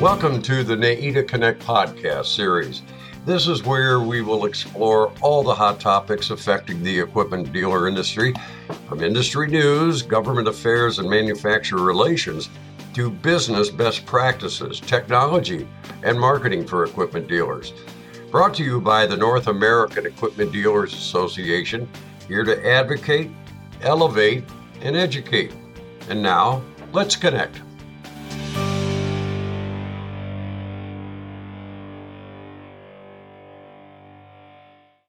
Welcome to the NAEDA Connect podcast series. This is where we will explore all the hot topics affecting the equipment dealer industry, from industry news, government affairs, and manufacturer relations to business best practices, technology, and marketing for equipment dealers. Brought to you by the North American Equipment Dealers Association, here to advocate, elevate, and educate. And now, let's connect.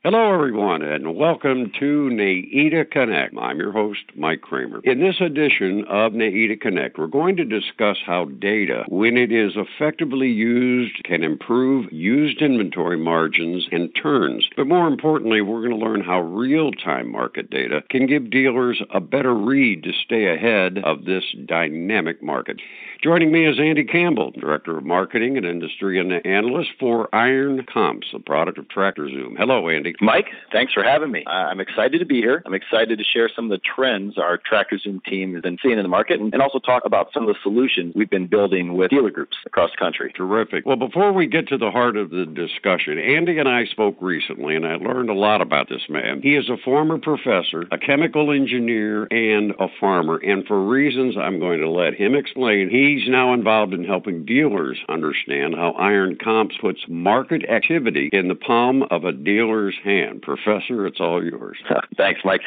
Hello, everyone, and welcome to NAEDA Connect. I'm your host, Mike Kramer. In this edition of NAEDA Connect, we're going to discuss how data, when it is effectively used, can improve used inventory margins and turns. But more importantly, we're going to learn how real time market data can give dealers a better read to stay ahead of this dynamic market. Joining me is Andy Campbell, Director of Marketing and Industry Analyst for Iron Comps, a product of Tractor Zoom. Hello, Andy. Mike, thanks for having me. Uh, I'm excited to be here. I'm excited to share some of the trends our Tractor Zoom team has been seeing in the market and also talk about some of the solutions we've been building with dealer groups across the country. Terrific. Well, before we get to the heart of the discussion, Andy and I spoke recently, and I learned a lot about this man. He is a former professor, a chemical engineer, and a farmer. And for reasons I'm going to let him explain, he He's now involved in helping dealers understand how Iron Comps puts market activity in the palm of a dealer's hand. Professor, it's all yours. Thanks, Mike.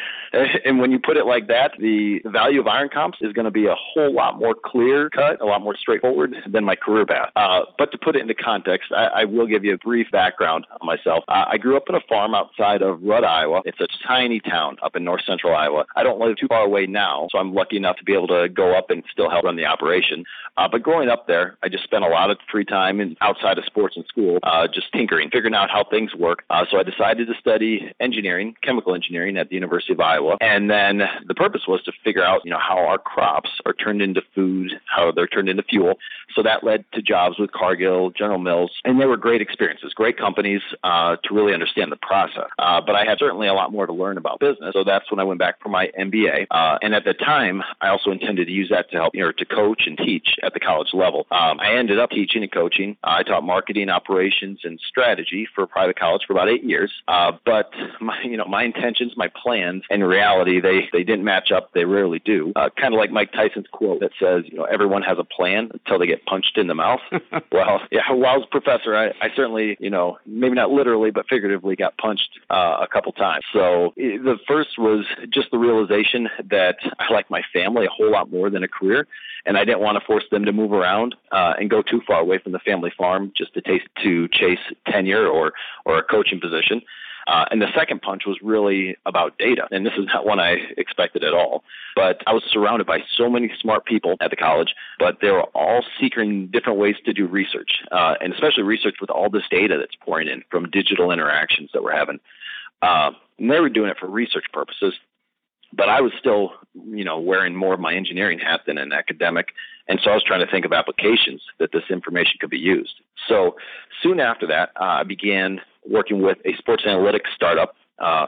And when you put it like that, the value of Iron Comps is going to be a whole lot more clear cut, a lot more straightforward than my career path. Uh, but to put it into context, I, I, will give you a brief background on myself. Uh, I grew up in a farm outside of Rudd, Iowa. It's a tiny town up in north central Iowa. I don't live too far away now, so I'm lucky enough to be able to go up and still help run the operation. Uh, but growing up there, I just spent a lot of free time in, outside of sports and school, uh, just tinkering, figuring out how things work. Uh, so I decided to study engineering, chemical engineering at the University of Iowa. And then the purpose was to figure out, you know, how our crops are turned into food, how they're turned into fuel. So that led to jobs with Cargill, General Mills, and they were great experiences, great companies uh, to really understand the process. Uh, but I had certainly a lot more to learn about business. So that's when I went back for my MBA. Uh, and at the time, I also intended to use that to help, you know, to coach and teach at the college level. Um, I ended up teaching and coaching. I taught marketing, operations, and strategy for a private college for about eight years. Uh, but my, you know, my intentions, my plans, in reality, they they didn't match up. They rarely do. Uh, kind of like Mike Tyson's quote that says, you know, everyone has a plan until they get punched in the mouth. well, yeah, while I was a professor, I, I certainly, you know, maybe not literally, but figuratively, got punched uh, a couple times. So the first was just the realization that I like my family a whole lot more than a career, and I didn't want to them to move around uh, and go too far away from the family farm just to taste to chase tenure or or a coaching position. Uh, and the second punch was really about data. And this is not one I expected at all. But I was surrounded by so many smart people at the college, but they were all seeking different ways to do research, uh, and especially research with all this data that's pouring in from digital interactions that we're having. Uh, and they were doing it for research purposes but I was still, you know, wearing more of my engineering hat than an academic. And so I was trying to think of applications that this information could be used. So soon after that, uh, I began working with a sports analytics startup. Uh,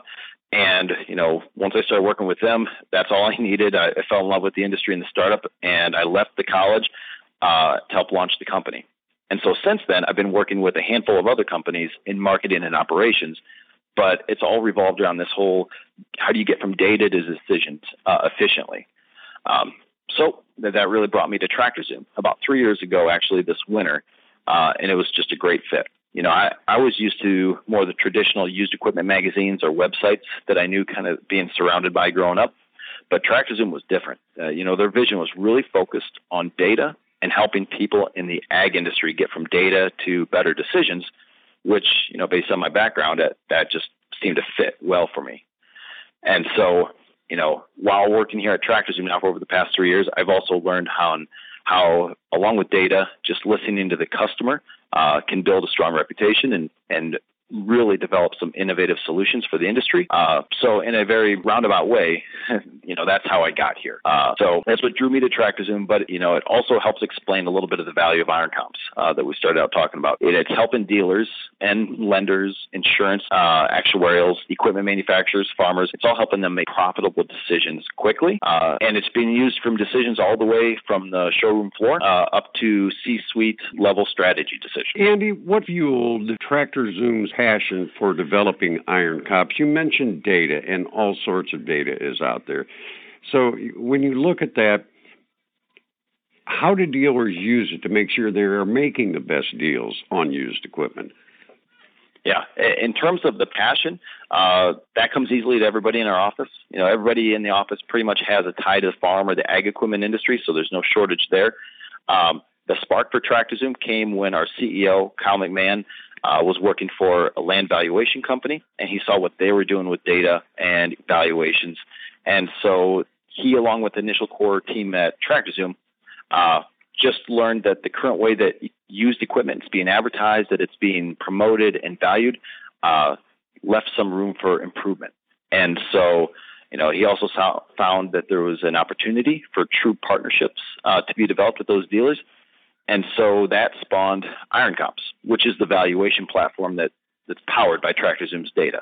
and, you know, once I started working with them, that's all I needed. I, I fell in love with the industry and the startup, and I left the college uh, to help launch the company. And so since then, I've been working with a handful of other companies in marketing and operations but it's all revolved around this whole how do you get from data to decisions uh, efficiently. Um, so that, really brought me to Tractor Zoom about three years ago, actually this winter, uh, and it was just a great fit. You know, I, I was used to more of the traditional used equipment magazines or websites that I knew kind of being surrounded by growing up, but Tractor Zoom was different. Uh, you know, their vision was really focused on data and helping people in the ag industry get from data to better decisions which you know based on my background that that just seemed to fit well for me. And so you know while working here at tractor zoom now for over the past three years i've also learned how how along with data just listening to the customer uh, can build a strong reputation and and really develop some innovative solutions for the industry. Uh, so in a very roundabout way, you know, that's how I got here. Uh, so that's what drew me to TractorZoom, but you know, it also helps explain a little bit of the value of iron comps uh, that we started out talking about. It, it's helping dealers and lenders, insurance, uh, actuarials, equipment manufacturers, farmers. It's all helping them make profitable decisions quickly, uh, and it's being used from decisions all the way from the showroom floor uh, up to C-suite level strategy decisions. Andy, what fueled TractorZoom's passion for developing iron comps. You mentioned data, and all sorts of data is out there. So when you look at that, how do dealers use it to make sure they are making the best deals on used equipment? Yeah, in terms of the passion, uh, that comes easily to everybody in our office. You know, everybody in the office pretty much has a tie to the farm or the ag equipment industry, so there's no shortage there. Um, the spark for TractorZoom came when our CEO, Kyle McMahon, uh, was working for a land valuation company, and he saw what they were doing with data and valuations. And so he, along with the initial core team at TractorZoom, uh, just learned that the current way that used equipment is being advertised, that it's being promoted and valued, uh, left some room for improvement. And so, you know, he also saw, found that there was an opportunity for true partnerships uh, to be developed with those dealers and so that spawned Iron Comps, which is the valuation platform that, that's powered by TractorZoom's data.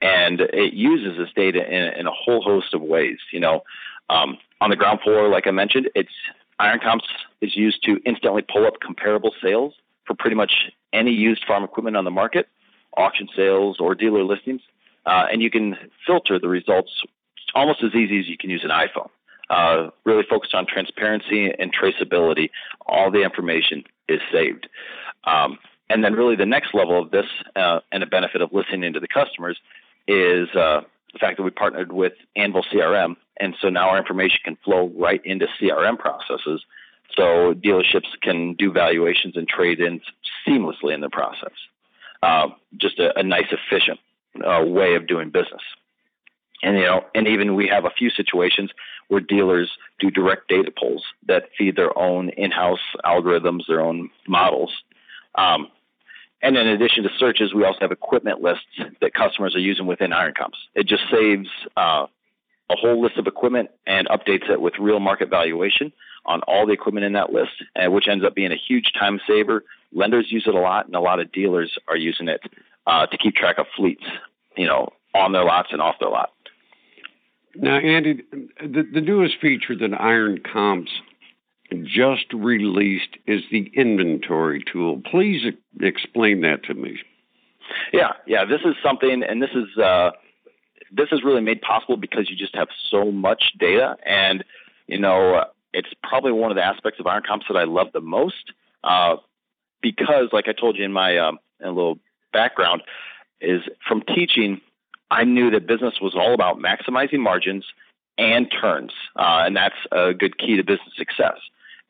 And it uses this data in, in a whole host of ways. You know, um, on the ground floor, like I mentioned, it's Iron Comps is used to instantly pull up comparable sales for pretty much any used farm equipment on the market, auction sales or dealer listings, uh, and you can filter the results almost as easy as you can use an iPhone uh, really focused on transparency and traceability. All the information is saved. Um, and then, really, the next level of this uh, and a benefit of listening to the customers is uh, the fact that we partnered with Anvil CRM. And so now our information can flow right into CRM processes. So dealerships can do valuations and trade ins seamlessly in the process. Uh, just a, a, nice, efficient uh, way of doing business. And you know, and even we have a few situations where dealers do direct data pulls that feed their own in-house algorithms, their own models. Um, and in addition to searches, we also have equipment lists that customers are using within Iron Comps. It just saves uh, a whole list of equipment and updates it with real market valuation on all the equipment in that list, uh, which ends up being a huge time saver. Lenders use it a lot, and a lot of dealers are using it uh, to keep track of fleets, you know, on their lots and off their lot. Now, Andy, the, the newest feature that Iron Comps just released is the inventory tool. Please explain that to me. Yeah, yeah, this is something, and this is uh, this is really made possible because you just have so much data, and you know, it's probably one of the aspects of Iron Comps that I love the most. Uh, because, like I told you in my um, in little background, is from teaching I knew that business was all about maximizing margins and turns, uh, and that's a good key to business success.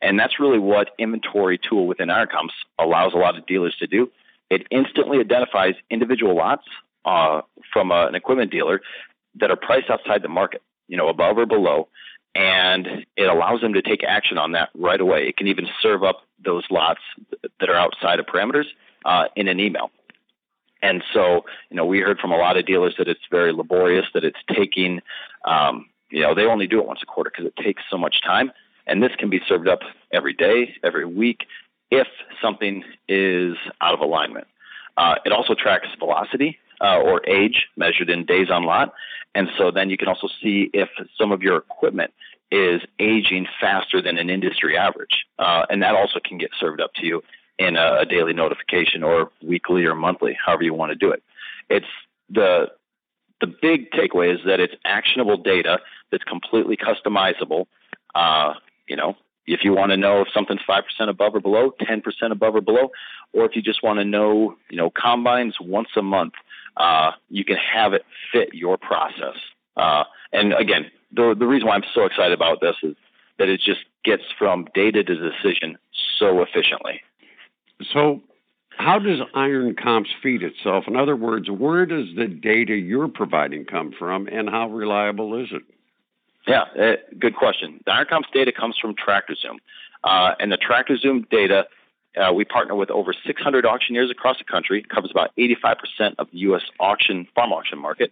And that's really what inventory tool within Iron Comps allows a lot of dealers to do. It instantly identifies individual lots uh, from a, an equipment dealer that are priced outside the market, you know, above or below, and it allows them to take action on that right away. It can even serve up those lots that are outside of parameters uh, in an email. And so, you know, we heard from a lot of dealers that it's very laborious, that it's taking, um, you know, they only do it once a quarter because it takes so much time. And this can be served up every day, every week, if something is out of alignment. Uh, it also tracks velocity uh, or age measured in days on lot. And so then you can also see if some of your equipment is aging faster than an industry average. Uh, and that also can get served up to you in a, daily notification or weekly or monthly, however you want to do it. It's the the big takeaway is that it's actionable data that's completely customizable. Uh, you know, if you want to know if something's five percent above or below, ten percent above or below, or if you just want to know, you know, combines once a month, uh, you can have it fit your process. Uh, and again, the the reason why I'm so excited about this is that it just gets from data to decision so efficiently. So, how does Iron Comps feed itself? In other words, where does the data you're providing come from, and how reliable is it? Yeah, uh, good question. The Iron Comps data comes from TractorZoom, uh, and the TractorZoom data uh, we partner with over 600 auctioneers across the country, covers about 85% of the U.S. auction farm auction market.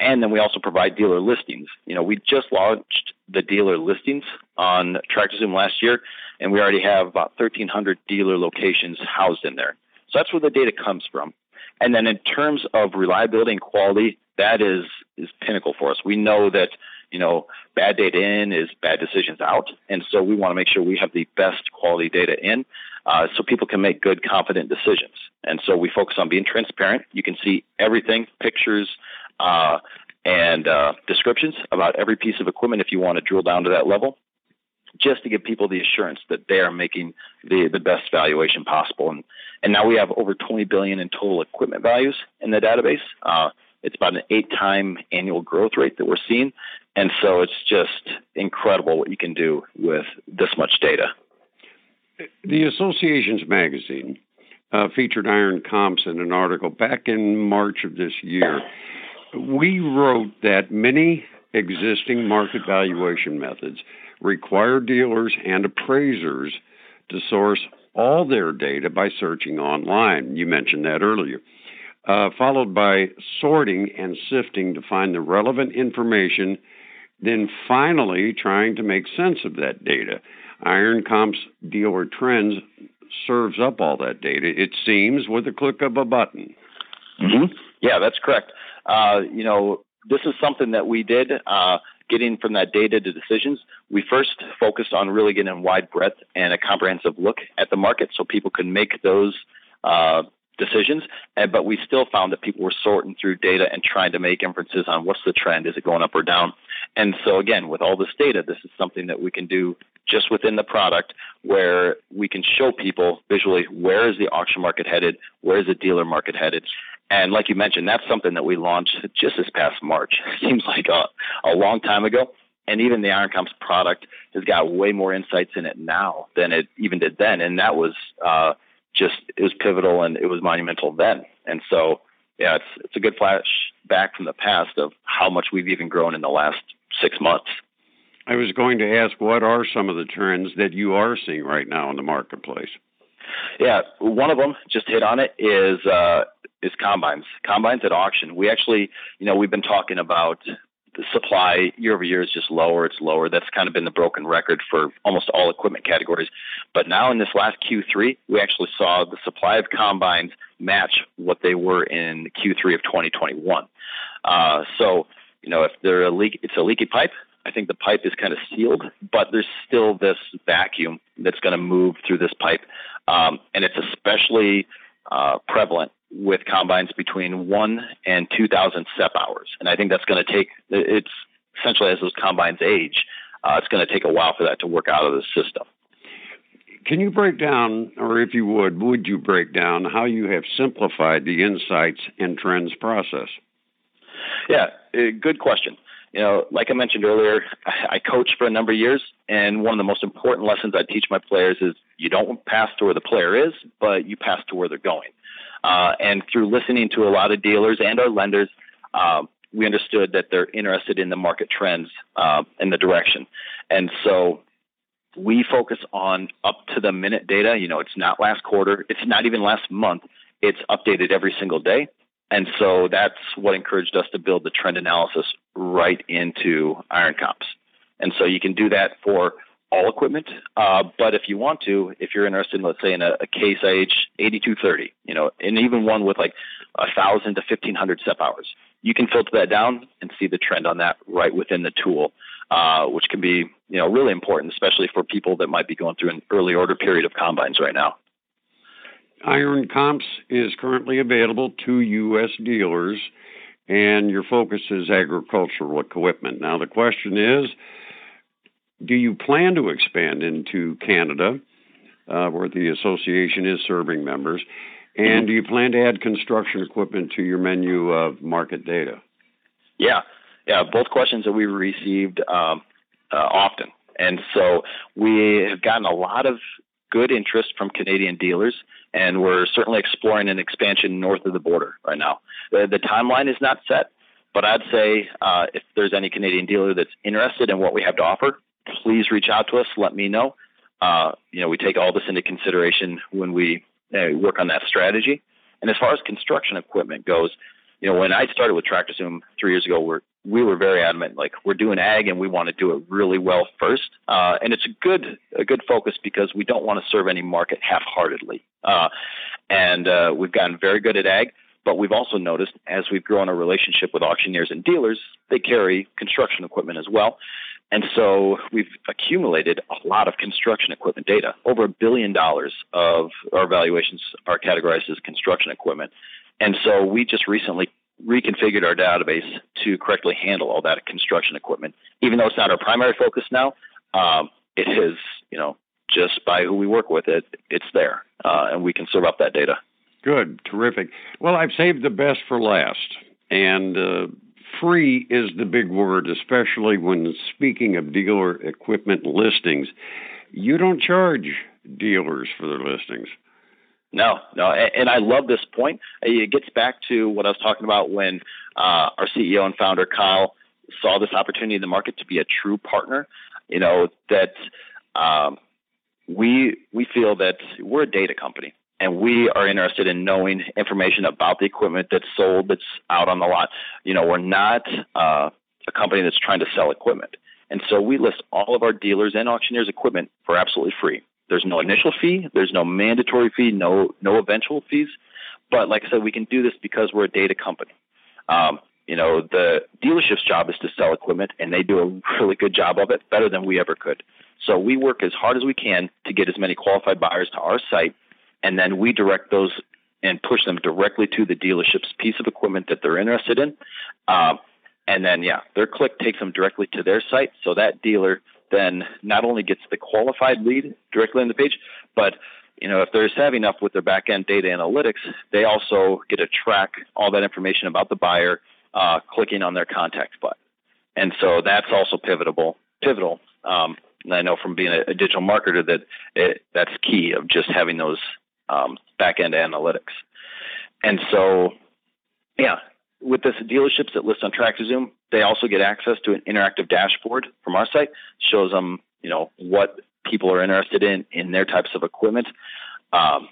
And then we also provide dealer listings. You know, we just launched the dealer listings on TractorZoom last year, and we already have about 1,300 dealer locations housed in there. So that's where the data comes from. And then in terms of reliability and quality, that is is pinnacle for us. We know that you know bad data in is bad decisions out, and so we want to make sure we have the best quality data in, uh, so people can make good, confident decisions. And so we focus on being transparent. You can see everything, pictures, uh, and uh, descriptions about every piece of equipment if you want to drill down to that level, just to give people the assurance that they are making the, the best valuation possible. And, and now we have over 20 billion in total equipment values in the database. Uh, it's about an eight time annual growth rate that we're seeing. And so it's just incredible what you can do with this much data. The Association's magazine uh, featured iron comps in an article back in March of this year we wrote that many existing market valuation methods require dealers and appraisers to source all their data by searching online. You mentioned that earlier. Uh, followed by sorting and sifting to find the relevant information, then finally trying to make sense of that data. Iron Comps Dealer Trends serves up all that data, it seems, with a click of a button. Mm-hmm. Yeah, that's correct. Uh, you know, this is something that we did. Uh, getting from that data to decisions, we first focused on really getting a wide breadth and a comprehensive look at the market so people could make those uh, decisions. And, but we still found that people were sorting through data and trying to make inferences on what's the trend, is it going up or down? And so, again, with all this data, this is something that we can do just within the product where we can show people visually where is the auction market headed, where is the dealer market headed, and like you mentioned, that's something that we launched just this past March. Seems like a, a long time ago. And even the Iron Comps product has got way more insights in it now than it even did then. And that was uh, just it was pivotal and it was monumental then. And so yeah, it's it's a good flash back from the past of how much we've even grown in the last six months. I was going to ask what are some of the trends that you are seeing right now in the marketplace? Yeah, one of them just hit on it is uh, is combines. Combines at auction. We actually, you know, we've been talking about the supply year over year is just lower. It's lower. That's kind of been the broken record for almost all equipment categories. But now in this last Q3, we actually saw the supply of combines match what they were in Q3 of 2021. Uh, so, you know, if they're a leak, it's a leaky pipe. I think the pipe is kind of sealed, but there's still this vacuum that's going to move through this pipe, um, and it's especially uh, prevalent with combines between one and 2,000 SEP hours. And I think that's going to take, it's essentially as those combines age, uh, it's going to take a while for that to work out of the system. Can you break down, or if you would, would you break down how you have simplified the insights and trends process? Yeah, uh, good question. You know, like I mentioned earlier, I coach for a number of years, and one of the most important lessons I teach my players is you don't pass to where the player is, but you pass to where they're going. Uh, and through listening to a lot of dealers and our lenders, uh, we understood that they're interested in the market trends uh, and the direction. And so we focus on up to the minute data. You know, it's not last quarter, it's not even last month. It's updated every single day. And so that's what encouraged us to build the trend analysis right into Iron Comps. And so you can do that for all equipment. Uh, but if you want to, if you're interested, in, let's say in a, a case IH 8230, you know, and even one with like a thousand to 1500 SEP hours, you can filter that down and see the trend on that right within the tool, uh, which can be, you know, really important, especially for people that might be going through an early order period of combines right now. Iron Comps is currently available to U.S. dealers, and your focus is agricultural equipment. Now, the question is do you plan to expand into Canada, uh, where the association is serving members? And do you plan to add construction equipment to your menu of market data? Yeah, yeah, both questions that we've received um, uh, often. And so we have gotten a lot of good interest from Canadian dealers, and we're certainly exploring an expansion north of the border right now. The, the timeline is not set, but I'd say uh, if there's any Canadian dealer that's interested in what we have to offer, please reach out to us. Let me know. Uh, you know, we take all this into consideration when we uh, work on that strategy. And as far as construction equipment goes, you know, when I started with Tractor Zoom three years ago, we're, we were very adamant, like we're doing ag and we want to do it really well first. Uh, and it's a good a good focus because we don't want to serve any market half-heartedly. Uh, and uh, we've gotten very good at ag, but we've also noticed as we've grown our relationship with auctioneers and dealers, they carry construction equipment as well. And so we've accumulated a lot of construction equipment data. Over a billion dollars of our valuations are categorized as construction equipment. And so we just recently reconfigured our database to correctly handle all that construction equipment. Even though it's not our primary focus now, um, it is, you know, just by who we work with, it it's there, uh, and we can serve up that data. Good, terrific. Well, I've saved the best for last, and uh, free is the big word, especially when speaking of dealer equipment listings. You don't charge dealers for their listings. No, no, and I love this point. It gets back to what I was talking about when uh, our CEO and founder Kyle saw this opportunity in the market to be a true partner. You know that um, we we feel that we're a data company and we are interested in knowing information about the equipment that's sold that's out on the lot. You know, we're not uh, a company that's trying to sell equipment, and so we list all of our dealers and auctioneers' equipment for absolutely free. There's no initial fee. There's no mandatory fee. No no eventual fees. But like I said, we can do this because we're a data company. Um, you know, the dealership's job is to sell equipment, and they do a really good job of it, better than we ever could. So we work as hard as we can to get as many qualified buyers to our site, and then we direct those and push them directly to the dealership's piece of equipment that they're interested in. Um, and then, yeah, their click takes them directly to their site. So that dealer then not only gets the qualified lead directly on the page, but you know, if they're savvy enough with their back end data analytics, they also get to track all that information about the buyer, uh, clicking on their contact button. And so that's also pivotal. Pivotal. Um, and I know from being a, a digital marketer that it, that's key of just having those um, back end analytics. And so, yeah, with this dealerships that list on TractorZoom, they also get access to an interactive dashboard from our site, shows them, you know, what people are interested in in their types of equipment. Um,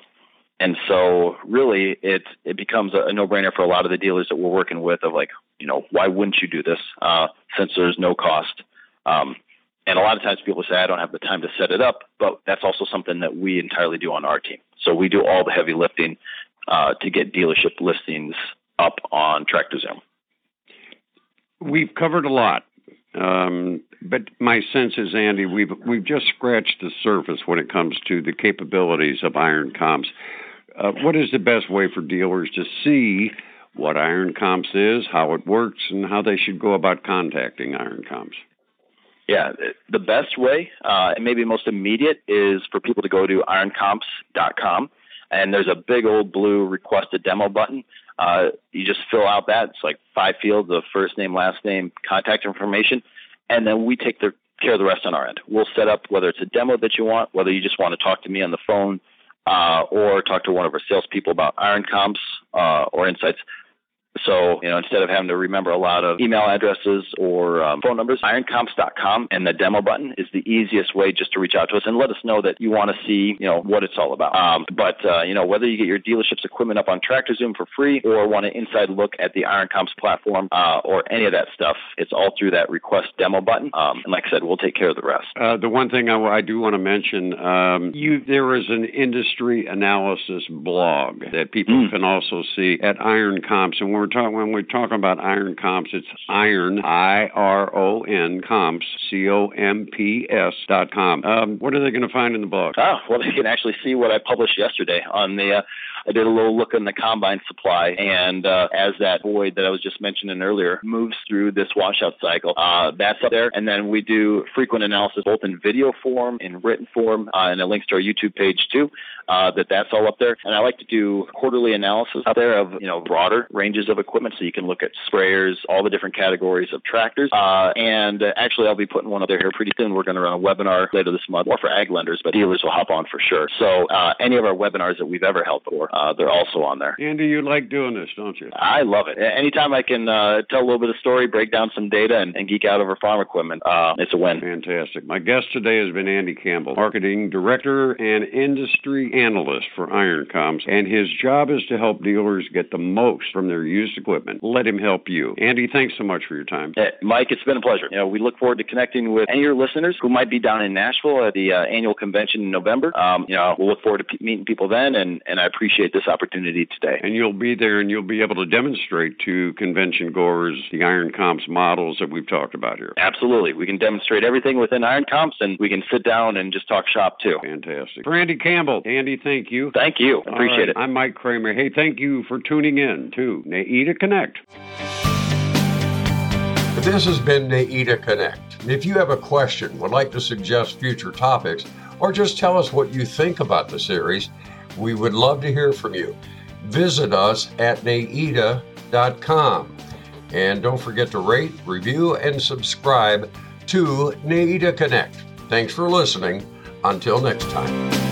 and so really it it becomes a, no-brainer for a lot of the dealers that we're working with of like, you know, why wouldn't you do this uh, since there's no cost? Um, and a lot of times people say, I don't have the time to set it up, but that's also something that we entirely do on our team. So we do all the heavy lifting uh, to get dealership listings up on TractorZoom. We've covered a lot, um, but my sense is, Andy, we've we've just scratched the surface when it comes to the capabilities of Iron Comps. Uh, what is the best way for dealers to see what Iron Comps is, how it works, and how they should go about contacting Iron Comps? Yeah, the best way, uh, and maybe most immediate, is for people to go to ironcomps.com, and there's a big old blue request a demo button. Uh, you just fill out that. It's like five fields of first name, last name, contact information, and then we take the, care of the rest on our end. We'll set up whether it's a demo that you want, whether you just want to talk to me on the phone, uh, or talk to one of our salespeople about iron comps uh, or insights. So, you know, instead of having to remember a lot of email addresses or um, phone numbers, ironcomps.com and the demo button is the easiest way just to reach out to us and let us know that you want to see, you know, what it's all about. Um, but, uh, you know, whether you get your dealership's equipment up on TractorZoom for free or want an inside look at the Iron Comps platform uh, or any of that stuff, it's all through that request demo button. Um, and like I said, we'll take care of the rest. Uh, the one thing I, I do want to mention, um, you there is an industry analysis blog that people mm. can also see at Iron Comps, and we're we're talking when we're talking about iron comps, it's iron I R O N comps C O M P S dot com. Um, what are they going to find in the book? Oh, well, they can actually see what I published yesterday on the. Uh, I did a little look in the combine supply, and uh, as that void that I was just mentioning earlier moves through this washout cycle, uh, that's up there. And then we do frequent analysis both in video form, in written form, uh, and it links to our YouTube page too. Uh, that that's all up there. And I like to do quarterly analysis up there of you know broader ranges of equipment, so you can look at sprayers, all the different categories of tractors. Uh, and actually, I'll be putting one up there here pretty soon. We're going to run a webinar later this month, more for ag lenders, but dealers will hop on for sure. So uh, any of our webinars that we've ever held before uh, they're also on there. Andy, you like doing this, don't you? I love it. Anytime I can uh, tell a little bit of story, break down some data, and, and geek out over farm equipment, uh, it's a win. Fantastic. My guest today has been Andy Campbell, Marketing Director and Industry Analyst for Ironcomps, and his job is to help dealers get the most from their used equipment. Let him help you. Andy, thanks so much for your time. Hey, Mike, it's been a pleasure. You know, we look forward to connecting with any of your listeners who might be down in Nashville at the uh, annual convention in November. Um, you know, we'll look forward to p- meeting people then, and, and I appreciate this opportunity today. And you'll be there and you'll be able to demonstrate to convention goers the Iron Comps models that we've talked about here. Absolutely. We can demonstrate everything within Iron Comps, and we can sit down and just talk shop too. Fantastic. For Andy Campbell, Andy, thank you. Thank you. Appreciate right. it. I'm Mike Kramer. Hey, thank you for tuning in to NAEDA Connect. This has been NAEDA Connect. If you have a question, would like to suggest future topics, or just tell us what you think about the series, we would love to hear from you. Visit us at naeda.com. And don't forget to rate, review, and subscribe to NAEDA Connect. Thanks for listening. Until next time.